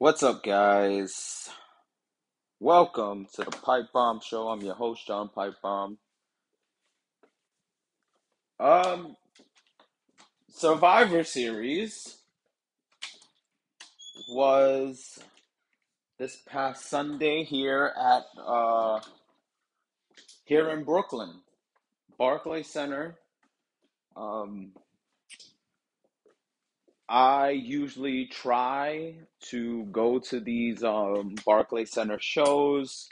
What's up, guys? Welcome to the Pipe Bomb Show. I'm your host, John Pipe Bomb. Um, Survivor Series was this past Sunday here at uh here in Brooklyn, Barclay Center. Um, I usually try to go to these um Barclay Center shows.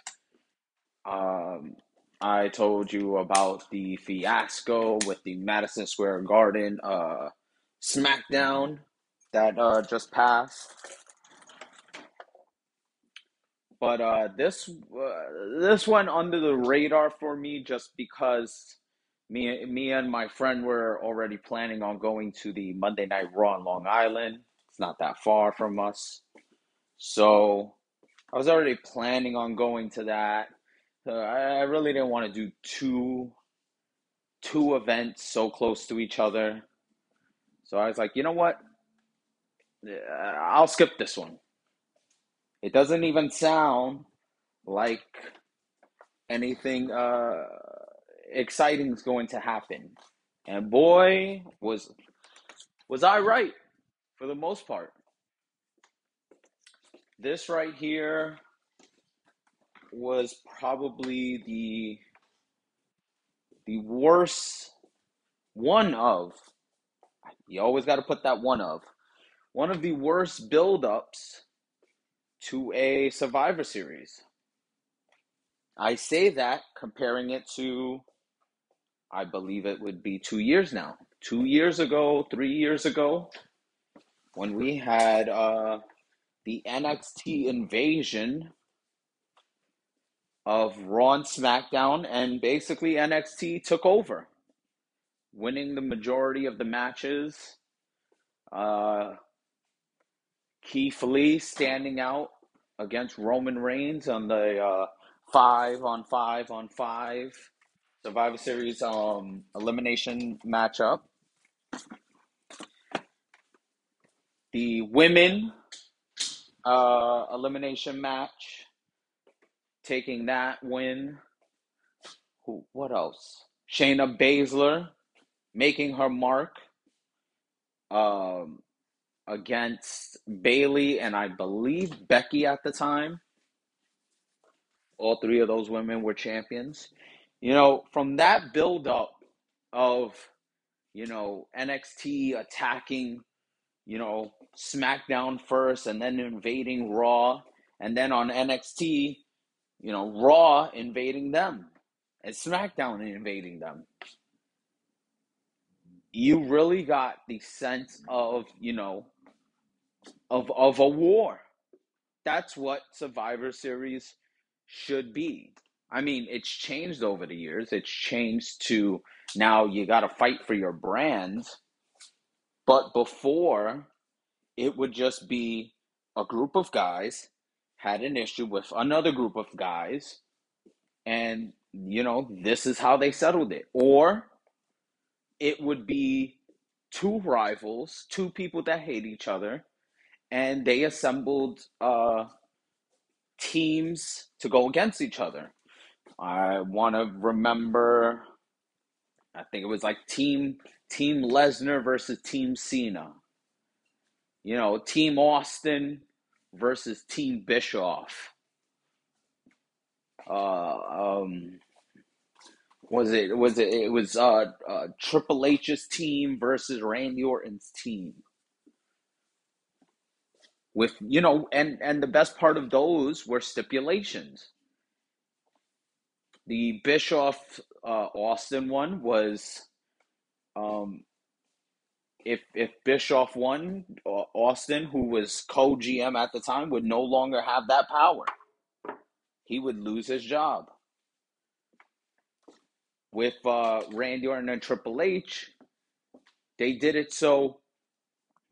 Um, I told you about the fiasco with the Madison Square Garden uh SmackDown that uh just passed. But uh, this uh, this went under the radar for me just because me me and my friend were already planning on going to the Monday Night Raw in Long Island. It's not that far from us, so I was already planning on going to that. Uh, I, I really didn't want to do two two events so close to each other, so I was like, you know what? Uh, I'll skip this one. It doesn't even sound like anything uh, exciting is going to happen. And boy, was was I right for the most part. This right here was probably the the worst one of you always got to put that one of one of the worst build-ups to a survivor series i say that comparing it to i believe it would be two years now. Two years ago three years ago when we had uh the nxt invasion of raw and smackdown and basically nxt took over winning the majority of the matches. Uh Keith Lee standing out against Roman Reigns on the uh, five on five on five Survivor Series um, elimination matchup. The women uh, elimination match, taking that win. Who? What else? Shayna Baszler making her mark. Um, against Bayley and I believe Becky at the time. All three of those women were champions. You know, from that build up of, you know, NXT attacking, you know, SmackDown first and then invading Raw, and then on NXT, you know, Raw invading them and SmackDown invading them. You really got the sense of, you know, of of a war. That's what Survivor Series should be. I mean, it's changed over the years. It's changed to now you got to fight for your brand. But before, it would just be a group of guys had an issue with another group of guys, and you know, this is how they settled it. Or it would be two rivals, two people that hate each other, and they assembled uh, teams to go against each other. I want to remember, I think it was like Team Team Lesnar versus Team Cena. You know, Team Austin versus Team Bischoff. Uh, um, was it was it it was uh, uh Triple H's team versus Randy Orton's team with you know and and the best part of those were stipulations the bischoff uh, austin one was um if if bischoff won uh, austin who was co-gm at the time would no longer have that power he would lose his job with uh randy orton and triple h they did it so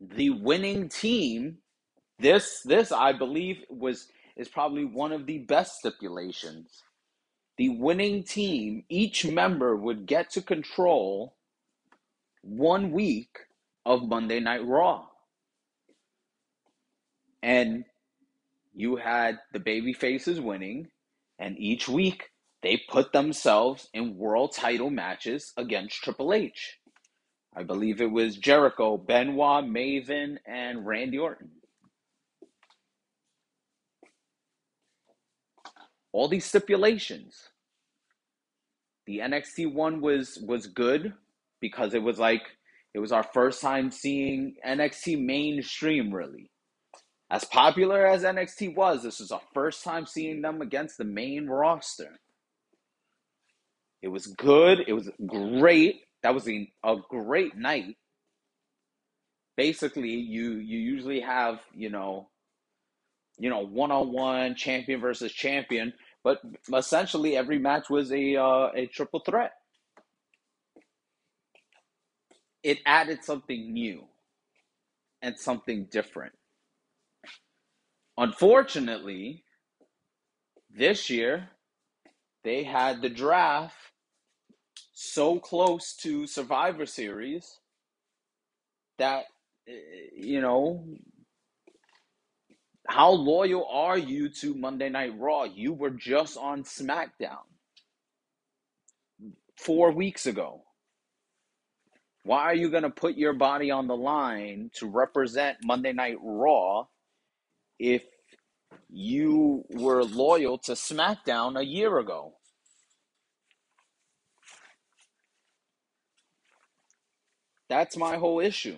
the winning team this this I believe was is probably one of the best stipulations. The winning team, each member would get to control one week of Monday Night Raw. And you had the baby faces winning, and each week they put themselves in world title matches against Triple H. I believe it was Jericho, Benoit, Maven, and Randy Orton. All these stipulations. The NXT one was was good because it was like it was our first time seeing NXT mainstream really. As popular as NXT was, this was our first time seeing them against the main roster. It was good. It was great. That was a, a great night. Basically, you you usually have, you know, you know, one-on-one champion versus champion, but essentially every match was a uh, a triple threat. It added something new and something different. Unfortunately, this year they had the draft so close to Survivor Series that eh, you know how loyal are you to Monday Night Raw? You were just on SmackDown four weeks ago. Why are you going to put your body on the line to represent Monday Night Raw if you were loyal to SmackDown a year ago? That's my whole issue.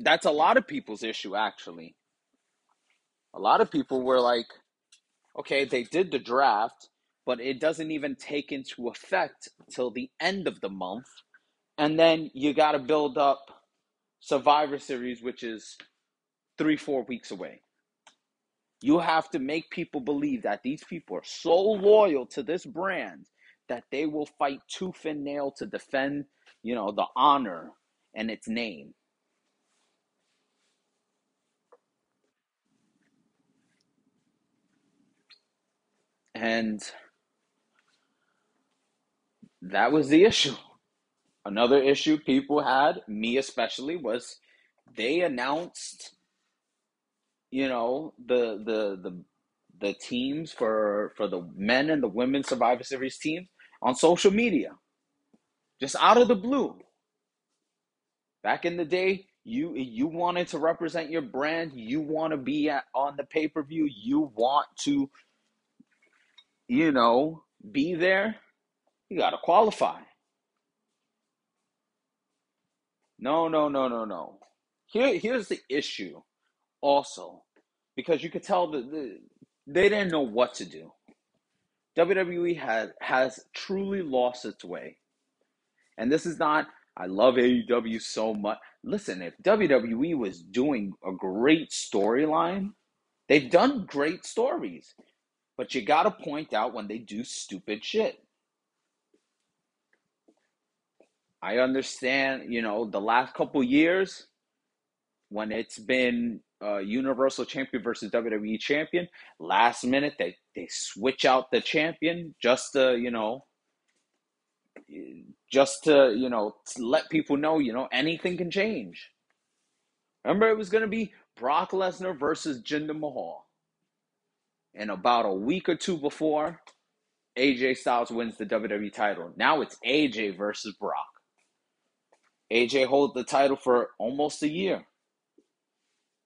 That's a lot of people's issue, actually. A lot of people were like, okay, they did the draft, but it doesn't even take into effect till the end of the month. And then you got to build up Survivor Series, which is three, four weeks away. You have to make people believe that these people are so loyal to this brand that they will fight tooth and nail to defend, you know, the honor and its name. And that was the issue. Another issue people had, me especially, was they announced, you know, the the the the teams for for the men and the women Survivor Series teams on social media, just out of the blue. Back in the day, you you wanted to represent your brand, you want to be at, on the pay per view, you want to, you know, be there. You got to qualify. No, no, no, no, no. Here, here's the issue. Also, because you could tell that the, they didn't know what to do. WWE has has truly lost its way. And this is not I love AEW so much. Listen, if WWE was doing a great storyline, they've done great stories. But you got to point out when they do stupid shit. I understand, you know, the last couple years when it's been uh, Universal Champion versus WWE Champion. Last minute, they they switch out the champion just to you know, just to you know to let people know you know anything can change. Remember, it was going to be Brock Lesnar versus Jinder Mahal. And about a week or two before, AJ Styles wins the WWE title. Now it's AJ versus Brock. AJ holds the title for almost a year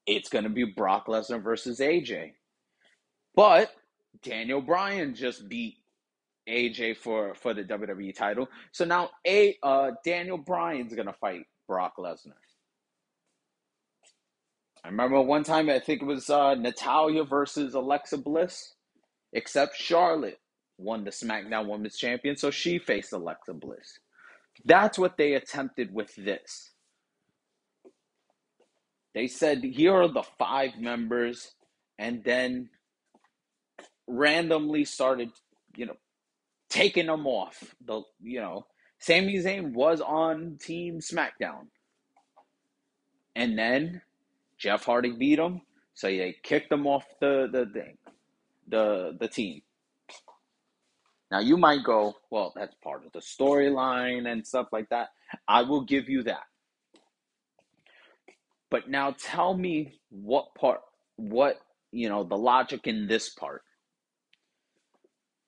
it's going to be Brock Lesnar versus AJ. But Daniel Bryan just beat AJ for for the WWE title. So now a uh, Daniel Bryan's going to fight Brock Lesnar. I remember one time I think it was uh, Natalya versus Alexa Bliss, except Charlotte won the SmackDown Women's Champion, so she faced Alexa Bliss. That's what they attempted with this. They said, here are the five members, and then randomly started, you know, taking them off. The you know, Sami Zayn was on Team SmackDown, and then Jeff Hardy beat him, so they kicked him off the the thing, the the team. Now you might go, well, that's part of the storyline and stuff like that. I will give you that. But now tell me what part, what, you know, the logic in this part.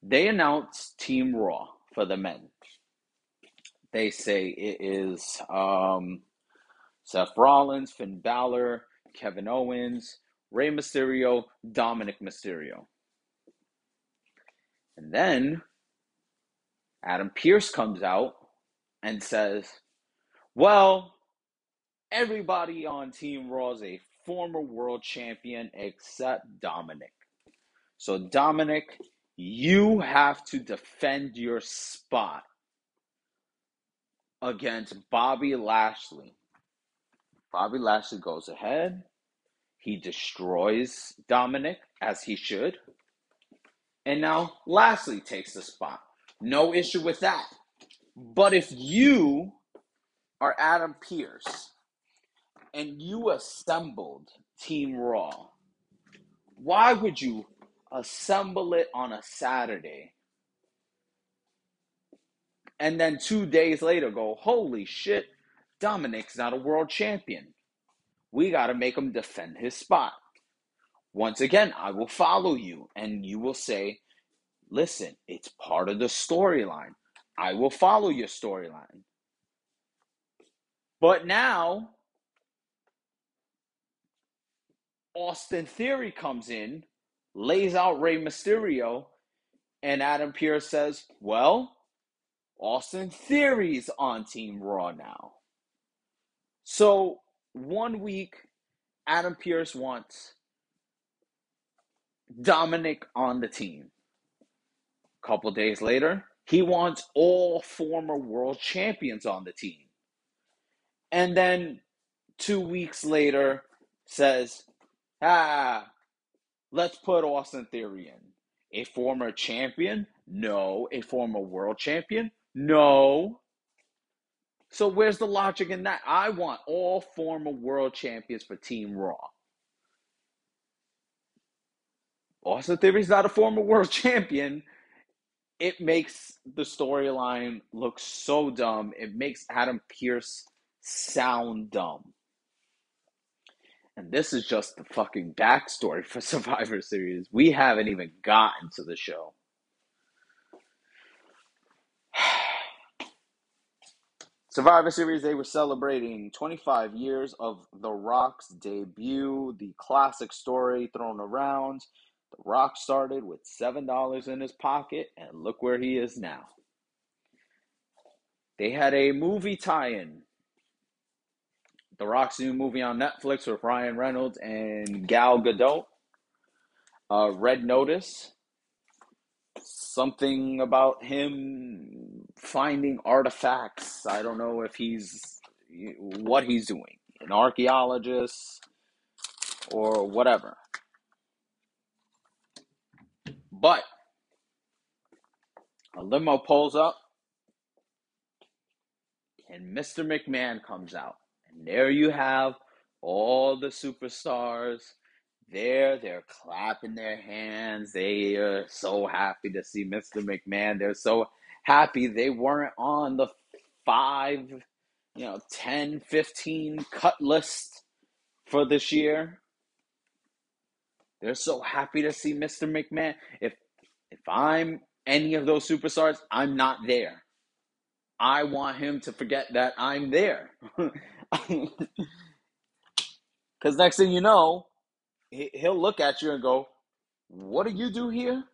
They announce Team Raw for the men. They say it is um, Seth Rollins, Finn Balor, Kevin Owens, Rey Mysterio, Dominik Mysterio. And then Adam Pearce comes out and says, Well, everybody on Team Raw is a former world champion except Dominik. So, Dominik, you have to defend your spot against Bobby Lashley. Bobby Lashley goes ahead. He destroys Dominik, as he should. And now Lashley takes the spot. No issue with that. But if you are Adam Pearce and you assembled Team Raw, why would you assemble it on a Saturday and then two days later go, holy shit, Dominik's not a world champion? We got to make him defend his spot. Once again, I will follow you and you will say, listen, it's part of the storyline. I will follow your storyline. But now, Austin Theory comes in, lays out Rey Mysterio, and Adam Pearce says, well, Austin Theory's on Team Raw now. So, one week, Adam Pearce wants Dominik on the team. A couple days later, he wants all former world champions on the team. And then two weeks later says, ah, let's put Austin Theory in. A former champion? No. A former world champion? No. So where's the logic in that? I want all former world champions for Team Raw. Austin Theory's not a former world champion. It makes the storyline look so dumb. It makes Adam Pearce sound dumb. And this is just the fucking backstory for Survivor Series. We haven't even gotten to the show. Survivor Series, they were celebrating 25 years of The Rock's debut, the classic story thrown around. The Rock started with $7 in his pocket, and look where he is now. They had a movie tie in. The Rock's new movie on Netflix with Ryan Reynolds and Gal Gadot. Uh, Red Notice something about him finding artifacts. I don't know if he's what he's doing, an archaeologist or whatever. But a limo pulls up and Mr. McMahon comes out. And there you have all the superstars there. They're clapping their hands. They are so happy to see Mr. McMahon. They're so happy they weren't on the five, you know, 10, 15 cut list for this year. They're so happy to see Mr. McMahon. If if I'm any of those superstars, I'm not there. I want him to forget that I'm there. Because next thing you know, he'll look at you and go, What do you do here?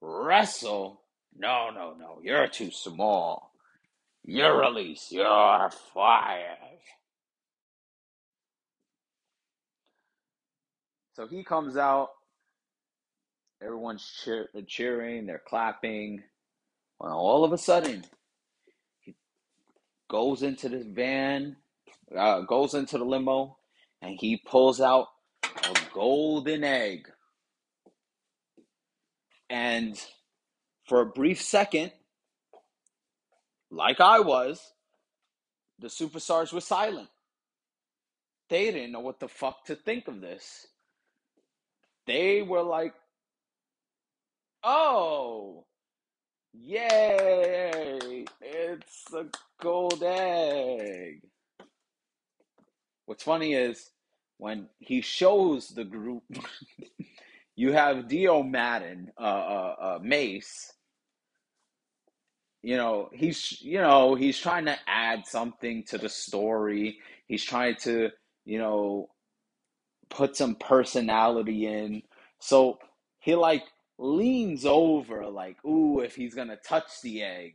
Wrestle? No, no, no. You're too small. You're released. You're fired. So he comes out. Everyone's cheer- cheering. They're clapping. Well, all of a sudden, he goes into the van, uh, goes into the limo, and he pulls out a golden egg. And for a brief second, like I was, the superstars were silent. They didn't know what the fuck to think of this. They were like, oh, yay, it's a gold egg. What's funny is when he shows the group, you have Dio Maddin, uh, uh, uh, Mace. You know he's you know he's trying to add something to the story. He's trying to you know put some personality in. So he like leans over, like, ooh, if he's gonna touch the egg.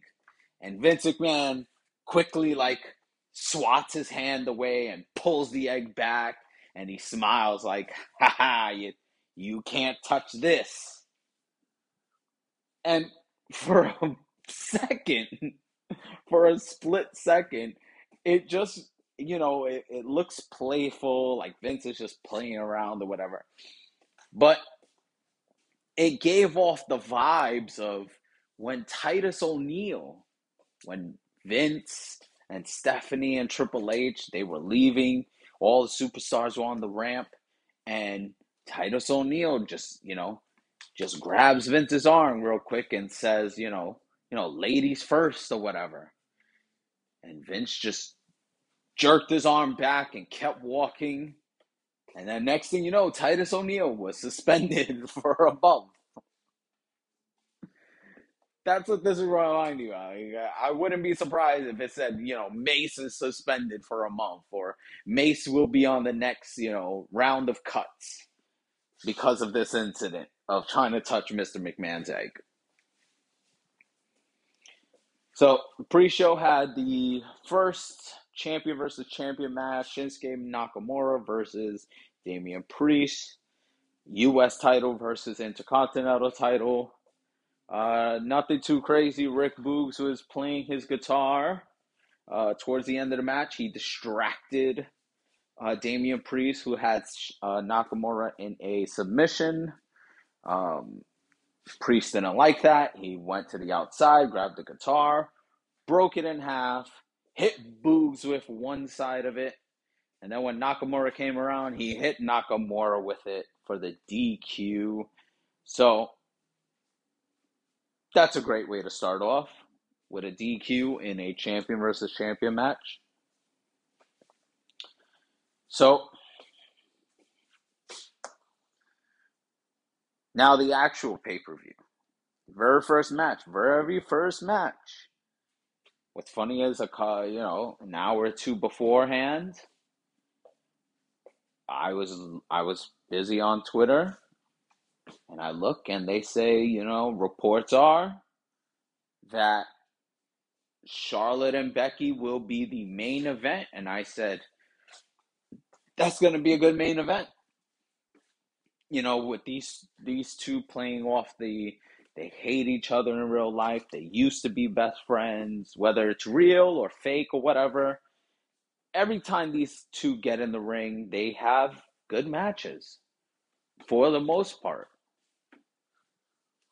And Vince McMahon quickly like swats his hand away and pulls the egg back and he smiles like, ha ha you you can't touch this. And for a second, for a split second, it just you know, it, it looks playful, like Vince is just playing around or whatever. But it gave off the vibes of when Titus O'Neil, when Vince and Stephanie and Triple H, they were leaving, all the superstars were on the ramp, and Titus O'Neil just, you know, just grabs Vince's arm real quick and says, you know, you know, ladies first or whatever. And Vince just jerked his arm back and kept walking. And then next thing you know, Titus O'Neil was suspended for a month. That's what this is reminding you of. I wouldn't be surprised if it said, you know, Mace is suspended for a month or Mace will be on the next, you know, round of cuts because of this incident of trying to touch Mr. McMahon's egg. So, pre show had the first champion versus champion match Shinsuke Nakamura versus Damian Priest, U.S. title versus Intercontinental title. Uh, nothing too crazy. Rick Boogs was playing his guitar. Uh, towards the end of the match, he distracted uh, Damian Priest, who had uh, Nakamura in a submission. Um, Priest didn't like that. He went to the outside, grabbed the guitar, broke it in half, hit Boogs with one side of it. And then when Nakamura came around, he hit Nakamura with it for the DQ. So that's a great way to start off with a DQ in a champion versus champion match. So now the actual pay per view. Very first match, very first match. What's funny is uh, a you know an hour or two beforehand, I was I was busy on Twitter, and I look and they say you know reports are that Charlotte and Becky will be the main event, and I said that's going to be a good main event. You know, with these these two playing off the they hate each other in real life. They used to be best friends, whether it's real or fake or whatever. Every time these two get in the ring, they have good matches for the most part.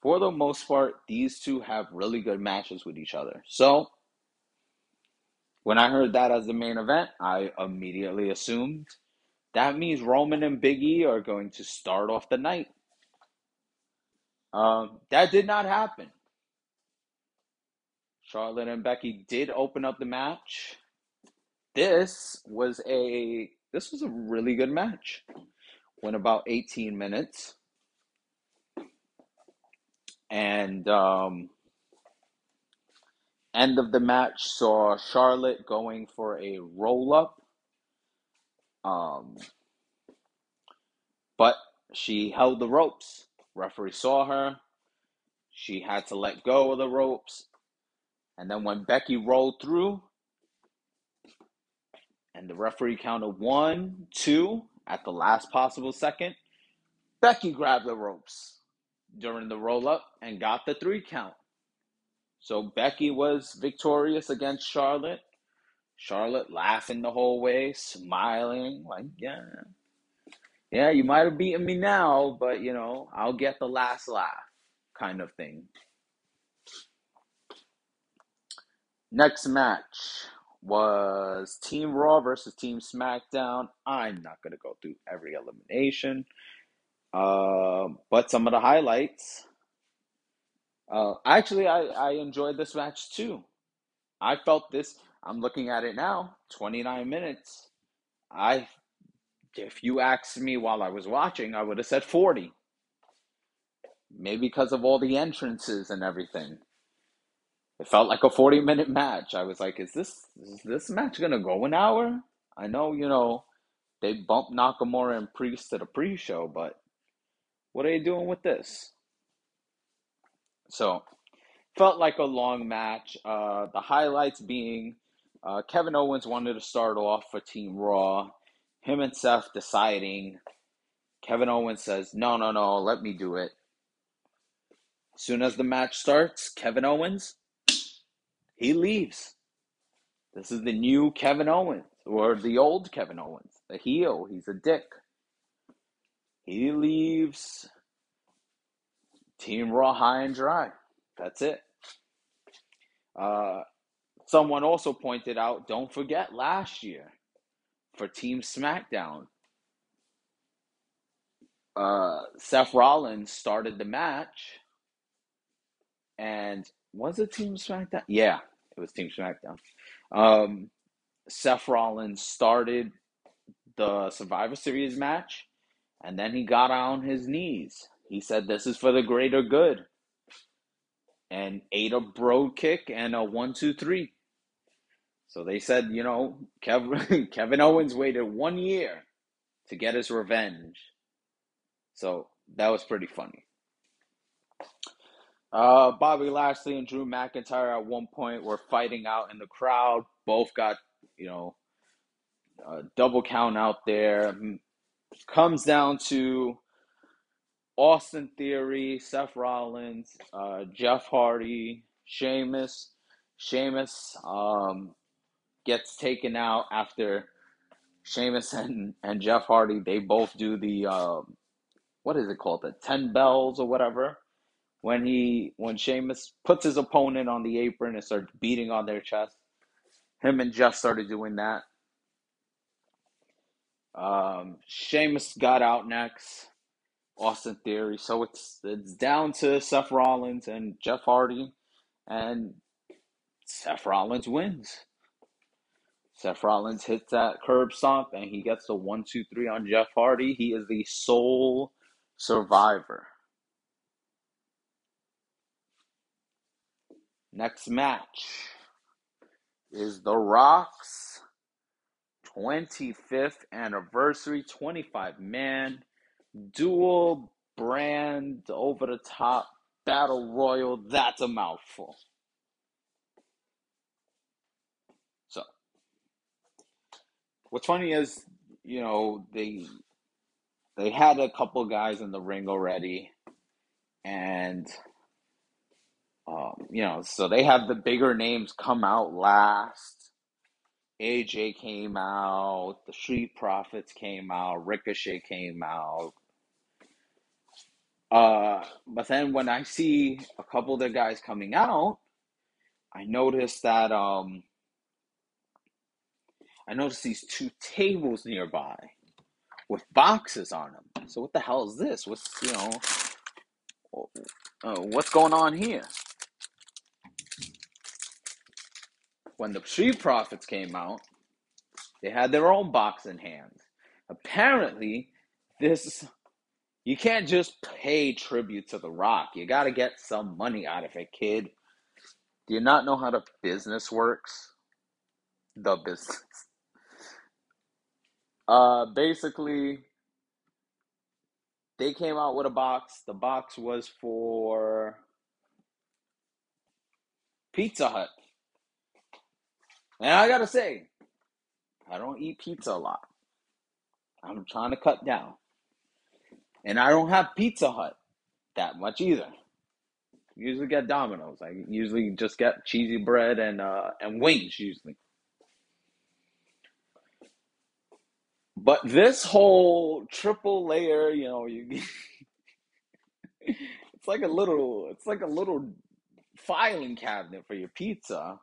For the most part, these two have really good matches with each other. So, when I heard that as the main event, I immediately assumed that means Roman and Big E are going to start off the night um, that did not happen. Charlotte and Becky did open up the match. This was a this was a really good match. Went about 18 minutes. And um, end of the match saw Charlotte going for a roll up. Um, but she held the ropes. Referee saw her. She had to let go of the ropes. And then when Becky rolled through, and the referee counted one, two at the last possible second, Becky grabbed the ropes during the roll up and got the three count. So Becky was victorious against Charlotte. Charlotte laughing the whole way, smiling, like, yeah, yeah, you might have beaten me now, but you know, I'll get the last laugh kind of thing. Next match was Team Raw versus Team SmackDown. I'm not going to go through every elimination, uh, but some of the highlights. Uh, actually, I, I enjoyed this match too. I felt this, I'm looking at it now, 29 minutes. I if you asked me while I was watching, I would have said 40. Maybe because of all the entrances and everything. It felt like a 40 minute match. I was like, is this is this match gonna go an hour? I know, you know, they bumped Nakamura and Priest to the pre-show, but what are you doing with this? So felt like a long match. Uh, the highlights being uh, Kevin Owens wanted to start off for Team Raw. Him and Seth deciding. Kevin Owens says, No, no, no, let me do it. As soon as the match starts, Kevin Owens, he leaves. This is the new Kevin Owens, or the old Kevin Owens, the heel. He's a dick. He leaves Team Raw high and dry. That's it. Uh, someone also pointed out don't forget last year for Team SmackDown. Uh, Seth Rollins started the match, and was it Team SmackDown? Yeah, it was Team SmackDown. Um, Seth Rollins started the Survivor Series match, and then he got on his knees. He said, This is for the greater good. And ate a bro kick and a one, two, three. So they said, you know, Kevin, Kevin Owens waited one year to get his revenge. So that was pretty funny. Uh, Bobby Lashley and Drew McIntyre at one point were fighting out in the crowd. Both got, you know, a double count out there. Comes down to Austin Theory, Seth Rollins, uh, Jeff Hardy, Sheamus. Sheamus um, gets taken out after Sheamus and, and Jeff Hardy. They both do the um, what is it called? The ten bells or whatever. When he when Sheamus puts his opponent on the apron and starts beating on their chest, him and Jeff started doing that. Um, Sheamus got out next. Austin Theory. So it's it's down to Seth Rollins and Jeff Hardy, and Seth Rollins wins. Seth Rollins hits that curb stomp and he gets the one, two, three on Jeff Hardy. He is the sole survivor. Next match is The Rock's 25th anniversary, 25 man dual brand over the top battle royal. That's a mouthful. So, what's funny is, you know, they they had a couple guys in the ring already, and um, you know, so they have the bigger names come out last. AJ came out, the Street Profits came out, Ricochet came out, uh, but then when I see a couple of the guys coming out, I notice that um, I notice these two tables nearby with boxes on them. So what the hell is this? What's you know, uh, what's going on here? When the Street Profits came out, they had their own box in hand. Apparently, this you can't just pay tribute to The Rock. You got to get some money out of it, kid. Do you not know how the business works? The business. Uh, basically, they came out with a box. The box was for Pizza Hut. And I gotta say, I don't eat pizza a lot. I'm trying to cut down. And I don't have Pizza Hut that much either. Usually get Domino's. I usually just get cheesy bread and uh, and wings usually. But this whole triple layer, you know, you it's like a little it's like a little filing cabinet for your pizza.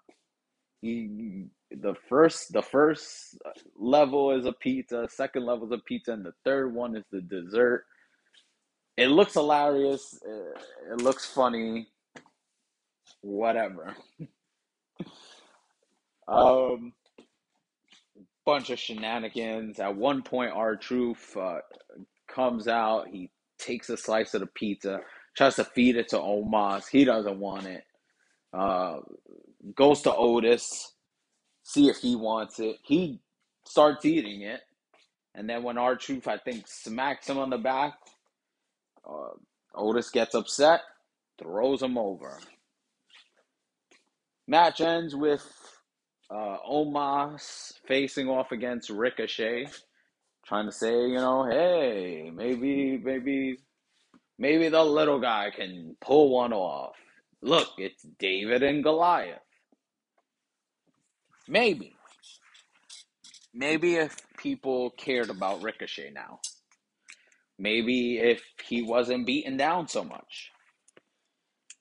You, the first the first level is a pizza, second level is a pizza, and the third one is the dessert it looks hilarious. It looks funny. Whatever. um, bunch of shenanigans. At one point, R-Truth uh, comes out. He takes a slice of the pizza, tries to feed it to Omos. He doesn't want it. Uh, goes to Otis, see if he wants it. He starts eating it, and then when R-Truth, I think, smacks him on the back, uh, Otis gets upset, throws him over. Match ends with uh, Omos facing off against Ricochet, trying to say, you know, hey, maybe, maybe, maybe the little guy can pull one off. Look, it's David and Goliath. Maybe. Maybe if people cared about Ricochet now. Maybe if he wasn't beaten down so much.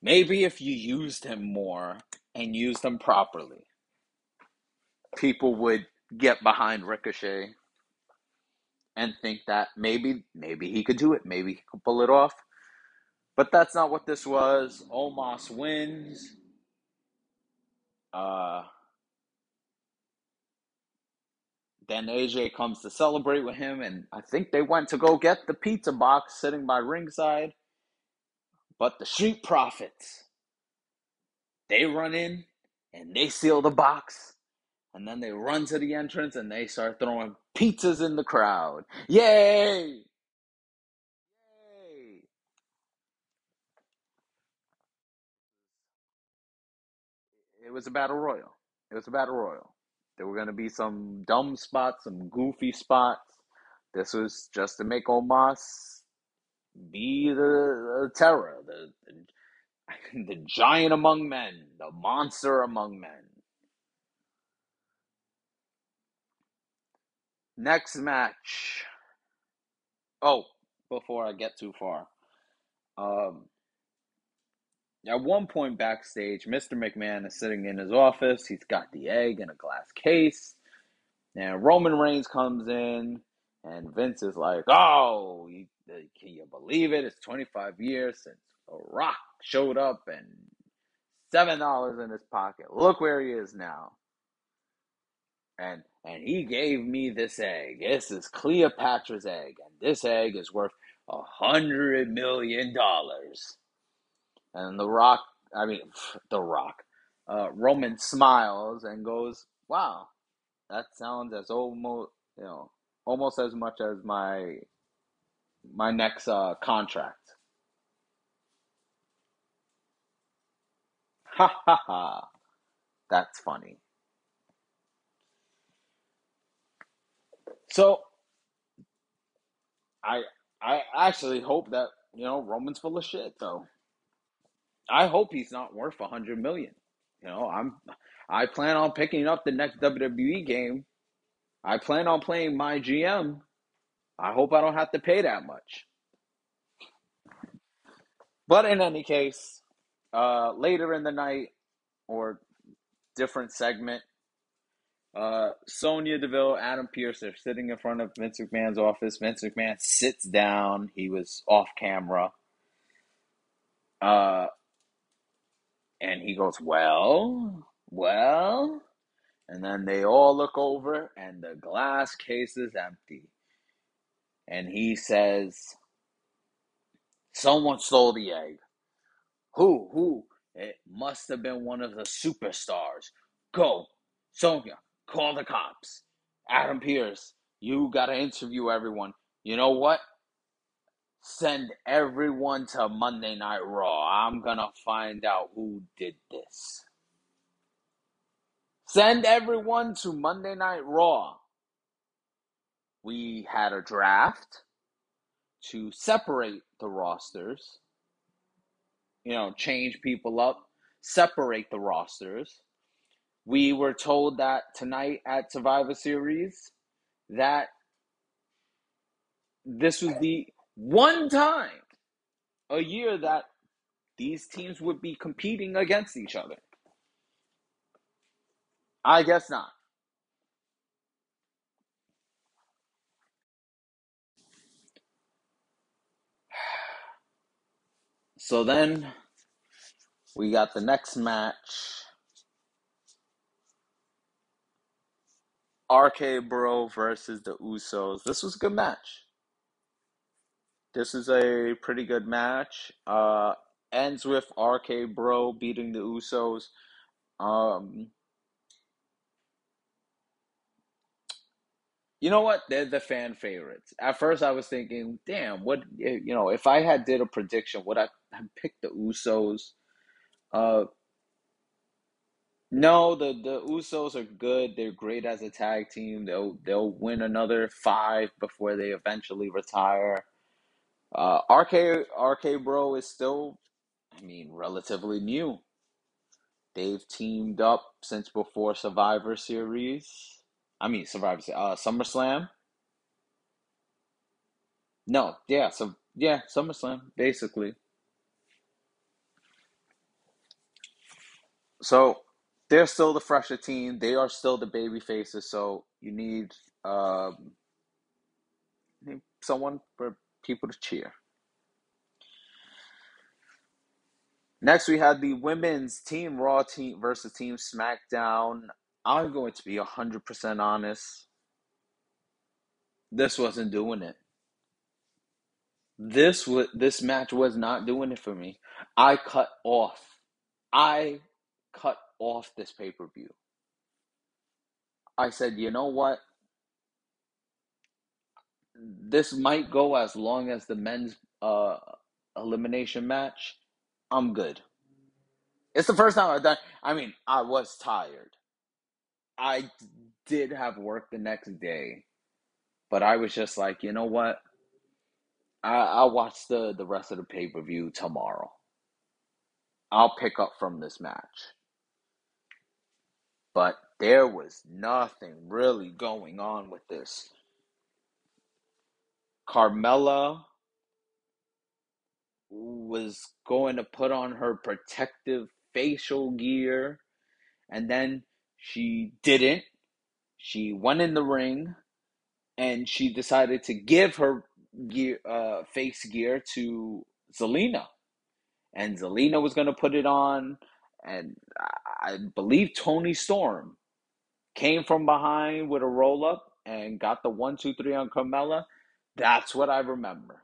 Maybe if you used him more and used him properly, people would get behind Ricochet and think that maybe maybe he could do it, maybe he could pull it off. But that's not what this was. Omos wins. Uh, then AJ comes to celebrate with him, and I think they went to go get the pizza box sitting by ringside. But the Street Profits, they run in and they seal the box, and then they run to the entrance and they start throwing pizzas in the crowd. Yay! It was a battle royal. It was a battle royal. There were going to be some dumb spots, some goofy spots. This was just to make Omos be the, the terror, the, the the giant among men, the monster among men. Next match. Oh, before I get too far, um, at one point backstage, Mr. McMahon is sitting in his office. He's got the egg in a glass case. And Roman Reigns comes in, and Vince is like, Oh, you, can you believe it? It's 25 years since The Rock showed up and $7 in his pocket. Look where he is now. And and he gave me this egg. This is Cleopatra's egg, and this egg is worth a hundred million dollars. And the Rock, I mean, the Rock, uh, Roman smiles and goes, "Wow, that sounds as almost, you know, almost as much as my my next uh, contract." Ha ha ha! That's funny. So I I actually hope that you know Roman's full of shit though. I hope he's not worth a hundred million. You know, I'm I plan on picking up the next WWE game. I plan on playing my GM. I hope I don't have to pay that much. But in any case, uh, later in the night or different segment, uh, Sonya Deville, Adam Pearce are sitting in front of Vince McMahon's office. Vince McMahon sits down. He was off camera. Uh, and he goes, Well, well. And then they all look over, and the glass case is empty. And he says, Someone stole the egg. Who? Who? It must have been one of the superstars. Go, Sonya, call the cops. Adam Pearce, you got to interview everyone. You know what? Send everyone to Monday Night Raw. I'm going to find out who did this. Send everyone to Monday Night Raw. We had a draft to separate the rosters, you know, change people up, separate the rosters. We were told that tonight at Survivor Series that this was the one time a year that these teams would be competing against each other. I guess not. So then we got the next match. RK Bro versus the Usos. This was a good match. This is a pretty good match. Uh, ends with RK Bro beating the Usos. Um, you know what? They're the fan favorites. At first, I was thinking, damn, what you know? If I had did a prediction, would I have picked the Usos? Uh, no, the the Usos are good. They're great as a tag team. They'll they'll win another five before they eventually retire. Uh, RK RK Bro is still, I mean, relatively new. They've teamed up since before Survivor Series. I mean, Survivor uh, SummerSlam. No, yeah, so yeah, SummerSlam basically. So they're still the fresher team. They are still the baby faces. So you need um, need someone for people to cheer. Next, we had the women's team Raw team versus Team SmackDown. I'm going to be 100% honest. This wasn't doing it. This was this match was not doing it for me. I cut off. I cut off this pay-per-view. I said, "You know what? This might go as long as the men's uh elimination match. I'm good." It's the first time I've done. I mean, I was tired. I did have work the next day, but I was just like, you know what? I, I'll watch the the rest of the pay per view tomorrow. I'll pick up from this match. But there was nothing really going on with this. Carmella was going to put on her protective facial gear, and then she didn't. She went in the ring, and she decided to give her gear, uh, face gear to Zelina, and Zelina was going to put it on, and I believe Toni Storm came from behind with a roll up and got the one, two, three on Carmella. That's what I remember.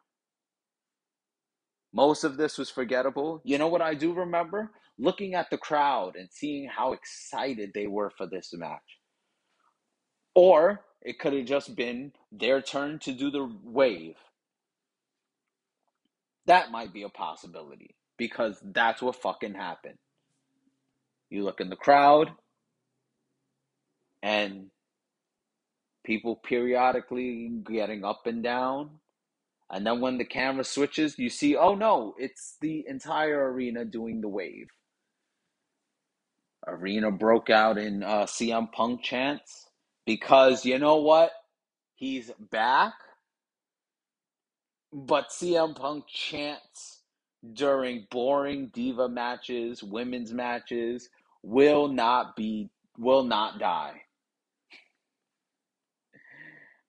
Most of this was forgettable. You know what I do remember? Looking at the crowd and seeing how excited they were for this match. Or it could have just been their turn to do the wave. That might be a possibility because that's what fucking happened. You look in the crowd and people periodically getting up and down. And then when the camera switches, you see, oh no, it's the entire arena doing the wave. Arena broke out in uh, CM Punk chants because you know what? He's back. But CM Punk chants during boring diva matches, women's matches, will not be, will not die.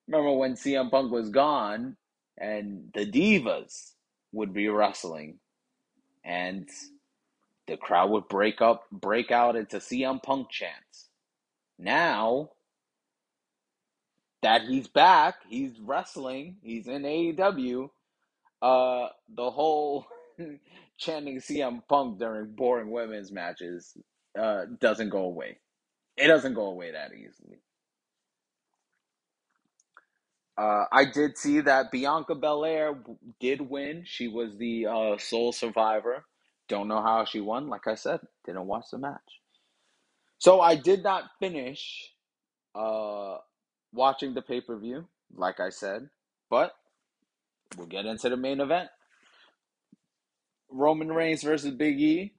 Remember when CM Punk was gone and the divas would be wrestling and the crowd would break up, break out into CM Punk chants. Now that he's back, he's wrestling, he's in AEW, uh, the whole chanting CM Punk during boring women's matches uh, doesn't go away. It doesn't go away that easily. Uh, I did see that Bianca Belair did win. She was the uh, sole survivor. Don't know how she won. Like I said, didn't watch the match. So I did not finish uh, watching the pay per view, like I said, but we'll get into the main event. Roman Reigns versus Big E.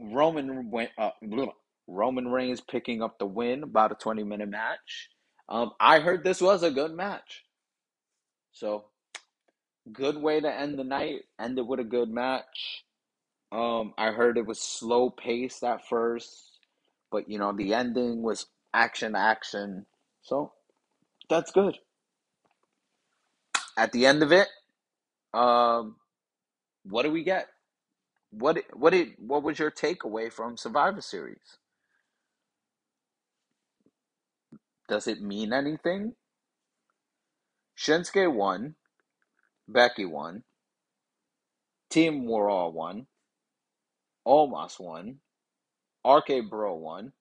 Roman went uh, Roman Reigns picking up the win, about a 20 minute match. Um, I heard this was a good match. So, good way to end the night. End it with a good match. Um, I heard it was slow paced at first, but you know, the ending was action, action. So, that's good. At the end of it, um, what do we get? What what did what was your takeaway from Survivor Series? Does it mean anything? Shinsuke won, Becky won, Team Raw won, Omos won, RK Bro won,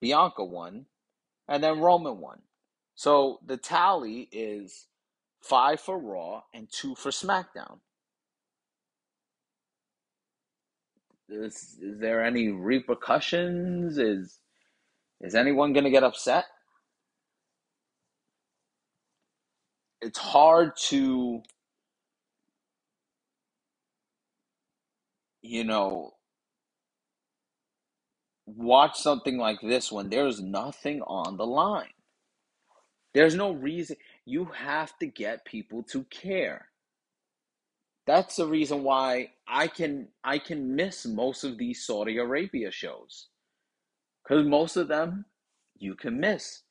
Bianca won, and then Roman won. So the tally is five for Raw and two for SmackDown. Is, is there any repercussions? Is is anyone going to get upset? It's hard to, you know, watch something like this when there's nothing on the line. There's no reason. You have to get people to care. That's the reason why I can I can miss most of these Saudi Arabia shows. Cuz most of them you can miss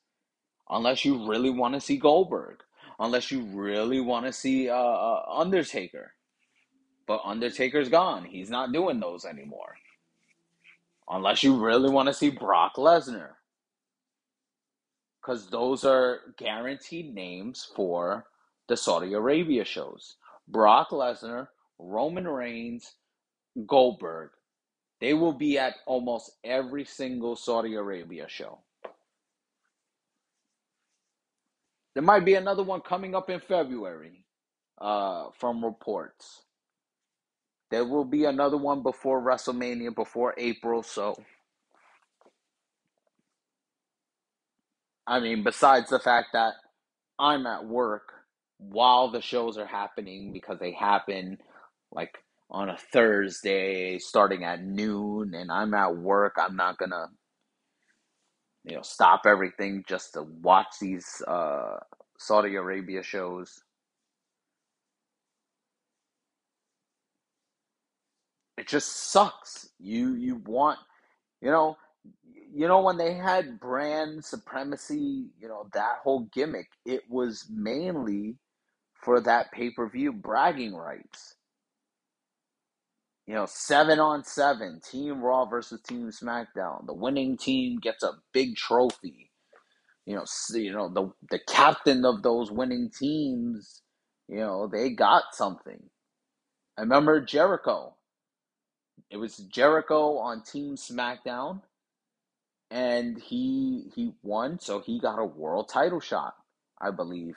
unless you really want to see Goldberg, unless you really want to see uh, uh, Undertaker. But Undertaker's gone. He's not doing those anymore. Unless you really want to see Brock Lesnar. Because those are guaranteed names for the Saudi Arabia shows. Brock Lesnar, Roman Reigns, Goldberg. They will be at almost every single Saudi Arabia show. There might be another one coming up in February uh, from reports. There will be another one before WrestleMania, before April. So, I mean, besides the fact that I'm at work while the shows are happening because they happen like on a Thursday starting at noon and I'm at work, I'm not going to you know stop everything just to watch these uh, Saudi Arabia shows. It just sucks. You you want you know you know when they had brand supremacy, you know that whole gimmick. It was mainly for that pay per view bragging rights. You know, seven on seven, Team Raw versus Team SmackDown. The winning team gets a big trophy. You know, you know the the captain of those winning teams. You know, they got something. I remember Jericho. It was Jericho on Team SmackDown, and he he won, so he got a world title shot, I believe.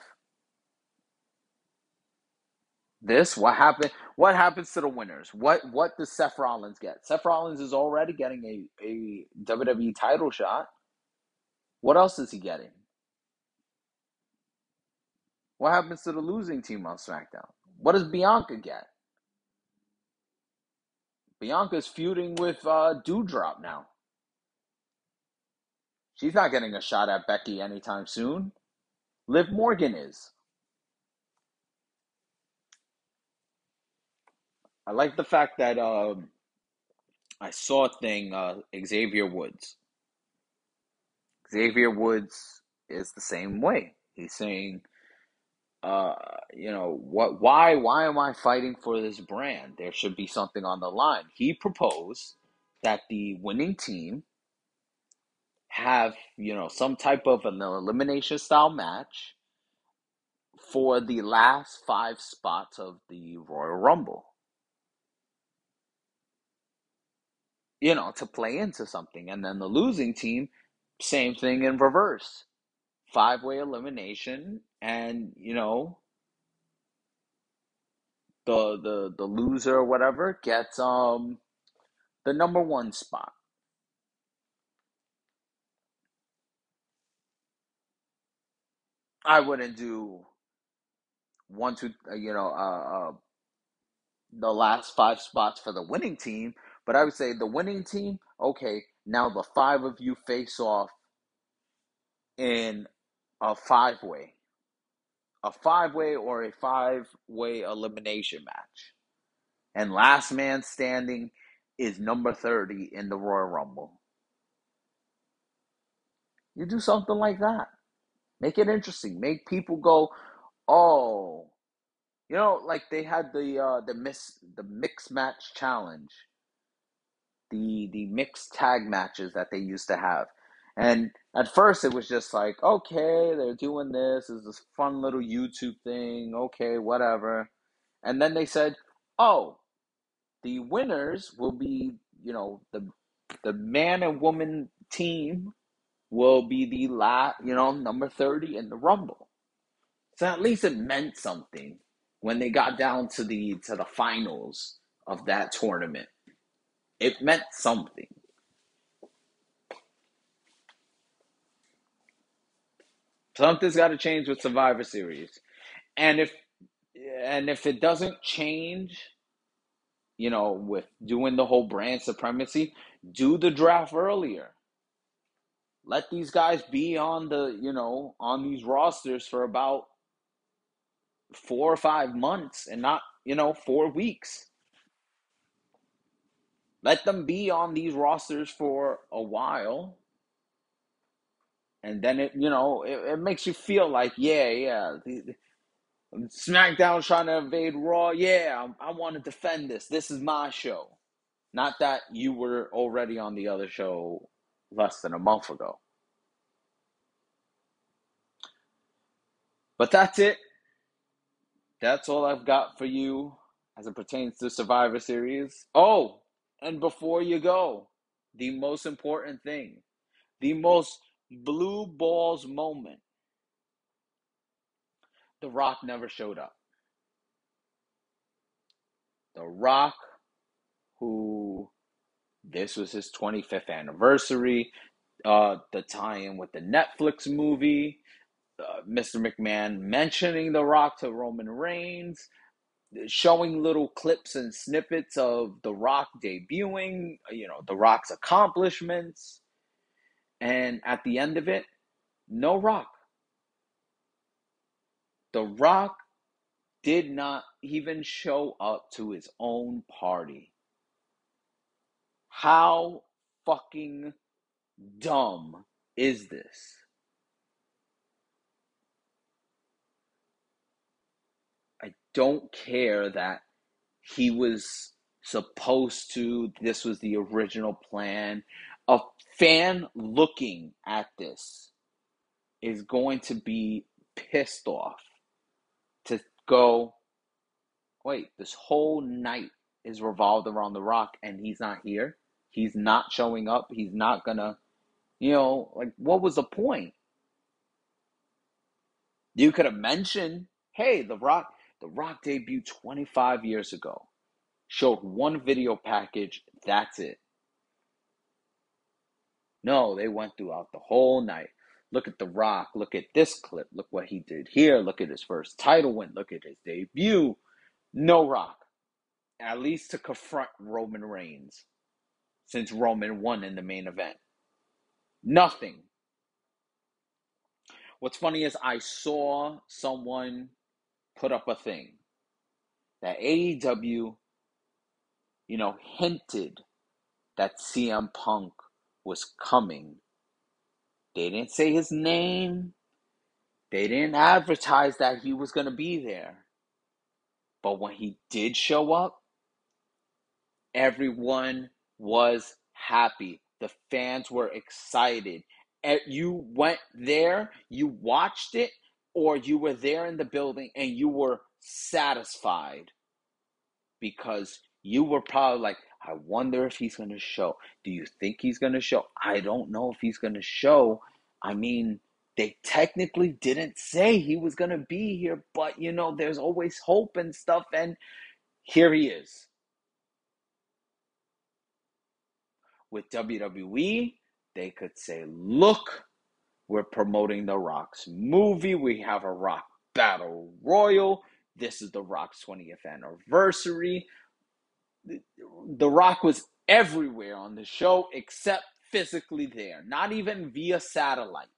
This what happened? What happens to the winners? What what does Seth Rollins get? Seth Rollins is already getting a a WWE title shot. What else is he getting? What happens to the losing team on SmackDown? What does Bianca get? Bianca's feuding with uh, Doudrop now. She's not getting a shot at Becky anytime soon. Liv Morgan is. I like the fact that uh, I saw a thing, uh, Xavier Woods. Xavier Woods is the same way. He's saying, uh, you know, what? Why? Why am I fighting for this brand? There should be something on the line. He proposed that the winning team have, you know, some type of an elimination style match for the last five spots of the Royal Rumble. You know, to play into something. And then the losing team, same thing in reverse. Five way elimination and, you know, the the the loser or whatever gets um the number one spot. I wouldn't do one, two, uh, you know, uh, uh, the last five spots for the winning team, but I would say the winning team, okay, now the five of you face off in a five way, a five way or a five way elimination match. And last man standing is number 30 in the Royal Rumble. You do something like that. Make it interesting. Make people go, oh, you know, like they had the uh, the miss the mix match challenge, the the mixed tag matches that they used to have, And at first, it was just like, okay, they're doing this. is this fun little YouTube thing. Okay, whatever. And then they said, oh, the winners will be, you know, the the man and woman team will be the last, you know, number 30 in the Rumble. So at least it meant something when they got down to the to the finals of that tournament. It meant something. Something's got to change with Survivor Series. And if and if it doesn't change, you know, with doing the whole brand supremacy, do the draft earlier. Let these guys be on the, you know, on these rosters for about four or five months and not, you know, four weeks. Let them be on these rosters for a while. And then it, you know, it, it makes you feel like, yeah, yeah, the- trying to invade Raw. Yeah, I, I want to defend this. This is my show. Not that you were already on the other show less than a month ago. But that's it. That's all I've got for you as it pertains to Survivor Series. Oh, and before you go, the most important thing, the most blue balls moment. The Rock never showed up. The Rock, who this was his 25th anniversary, uh, the tie in with the Netflix movie, uh, Mr. McMahon mentioning The Rock to Roman Reigns, showing little clips and snippets of The Rock debuting, you know, The Rock's accomplishments. And at the end of it, no Rock. The Rock did not even show up to his own party. How fucking dumb is this? I don't care that he was supposed to, this was the original plan. A fan looking at this is going to be pissed off to go, wait, this whole night is revolved around The Rock and he's not here. He's not showing up. He's not gonna, you know, like, what was the point? You could have mentioned, hey, The Rock, The Rock debuted 25 years ago. Showed one video package, that's it. No, they went throughout the whole night. Look at The Rock. Look at this clip. Look what he did here. Look at his first title win. Look at his debut. No Rock. At least to confront Roman Reigns. Since Roman won in the main event. Nothing. What's funny is I saw someone put up a thing that AEW, you know, hinted that CM Punk was coming. They didn't say his name. They didn't advertise that he was going to be there. But when he did show up, everyone was happy. The fans were excited. You went there, you watched it, or you were there in the building and you were satisfied because you were probably like, I wonder if he's going to show. Do you think he's going to show? I don't know if he's going to show. I mean, they technically didn't say he was going to be here, but you know, there's always hope and stuff. And here he is. With WWE, they could say, look, we're promoting The Rock's movie. We have a Rock Battle Royal. This is The Rock's 20th anniversary. The Rock was everywhere on the show except physically there, not even via satellite.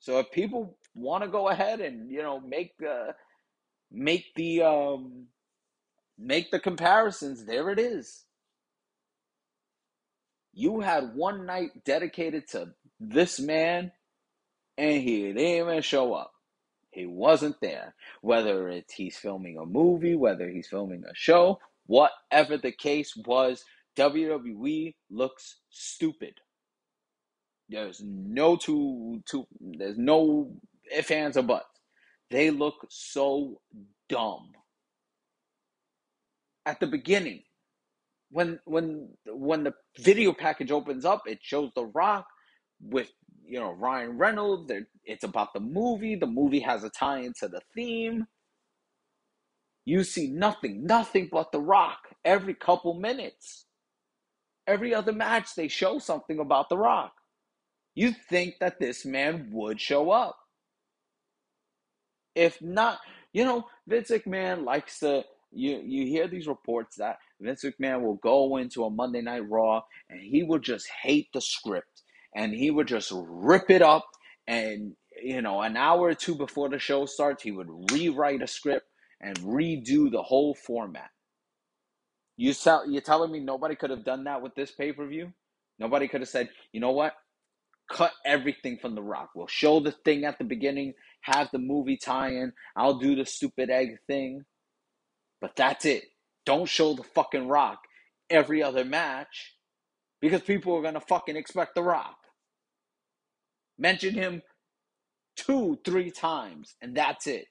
So if people want to go ahead and you know make the make the um, make the comparisons, there it is. You had one night dedicated to this man, and he didn't even show up. He wasn't there. Whether it's he's filming a movie, whether he's filming a show, Whatever the case was, WWE looks stupid. There's no two two there's no ifs, ands, or buts. They look so dumb. At the beginning, when when when the video package opens up, it shows The Rock with you know Ryan Reynolds. It's about the movie. The movie has a tie into the theme. You see nothing, nothing but The Rock every couple minutes. Every other match, they show something about The Rock. You think that this man would show up. If not, you know, Vince McMahon likes to you you hear these reports that Vince McMahon will go into a Monday Night Raw and he will just hate the script and he would just rip it up and you know an hour or two before the show starts he would rewrite a script and redo the whole format. You tell you're telling me nobody could have done that with this pay per view? Nobody could have said, you know what? cut everything from The Rock. We'll show the thing at the beginning, have the movie tie in. I'll do the stupid egg thing. But that's it. Don't show the fucking Rock every other match because people are going to fucking expect The Rock. Mention him two, three times, and that's it.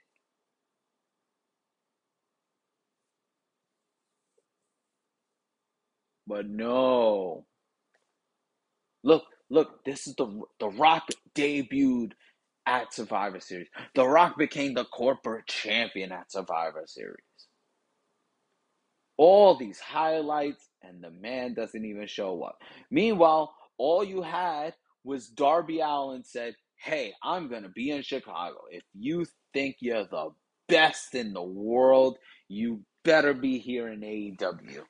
But no. Look, Look, this is the the Rock debuted at Survivor Series. The Rock became the corporate champion at Survivor Series. All these highlights, and the man doesn't even show up. Meanwhile, all you had was Darby Allin said, Hey, I'm going to be in Chicago. If you think you're the best in the world, you better be here in AEW.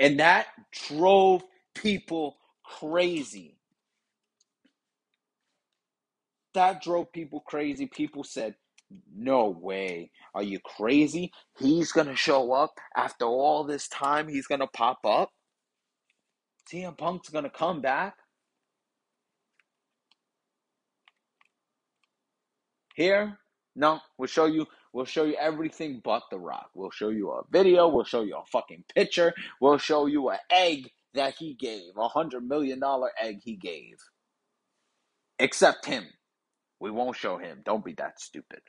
And that drove people crazy. That drove people crazy. People said, no way. Are you crazy? He's going to show up after all this time. He's going to pop up. CM Punk's going to come back. Here, no, we'll show you. We'll show you everything but The Rock. We'll show you a video. We'll show you a fucking picture. We'll show you an egg that he gave, a hundred million dollar egg he gave. Except him. We won't show him. Don't be that stupid.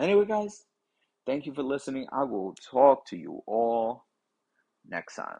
Anyway, guys, thank you for listening. I will talk to you all next time.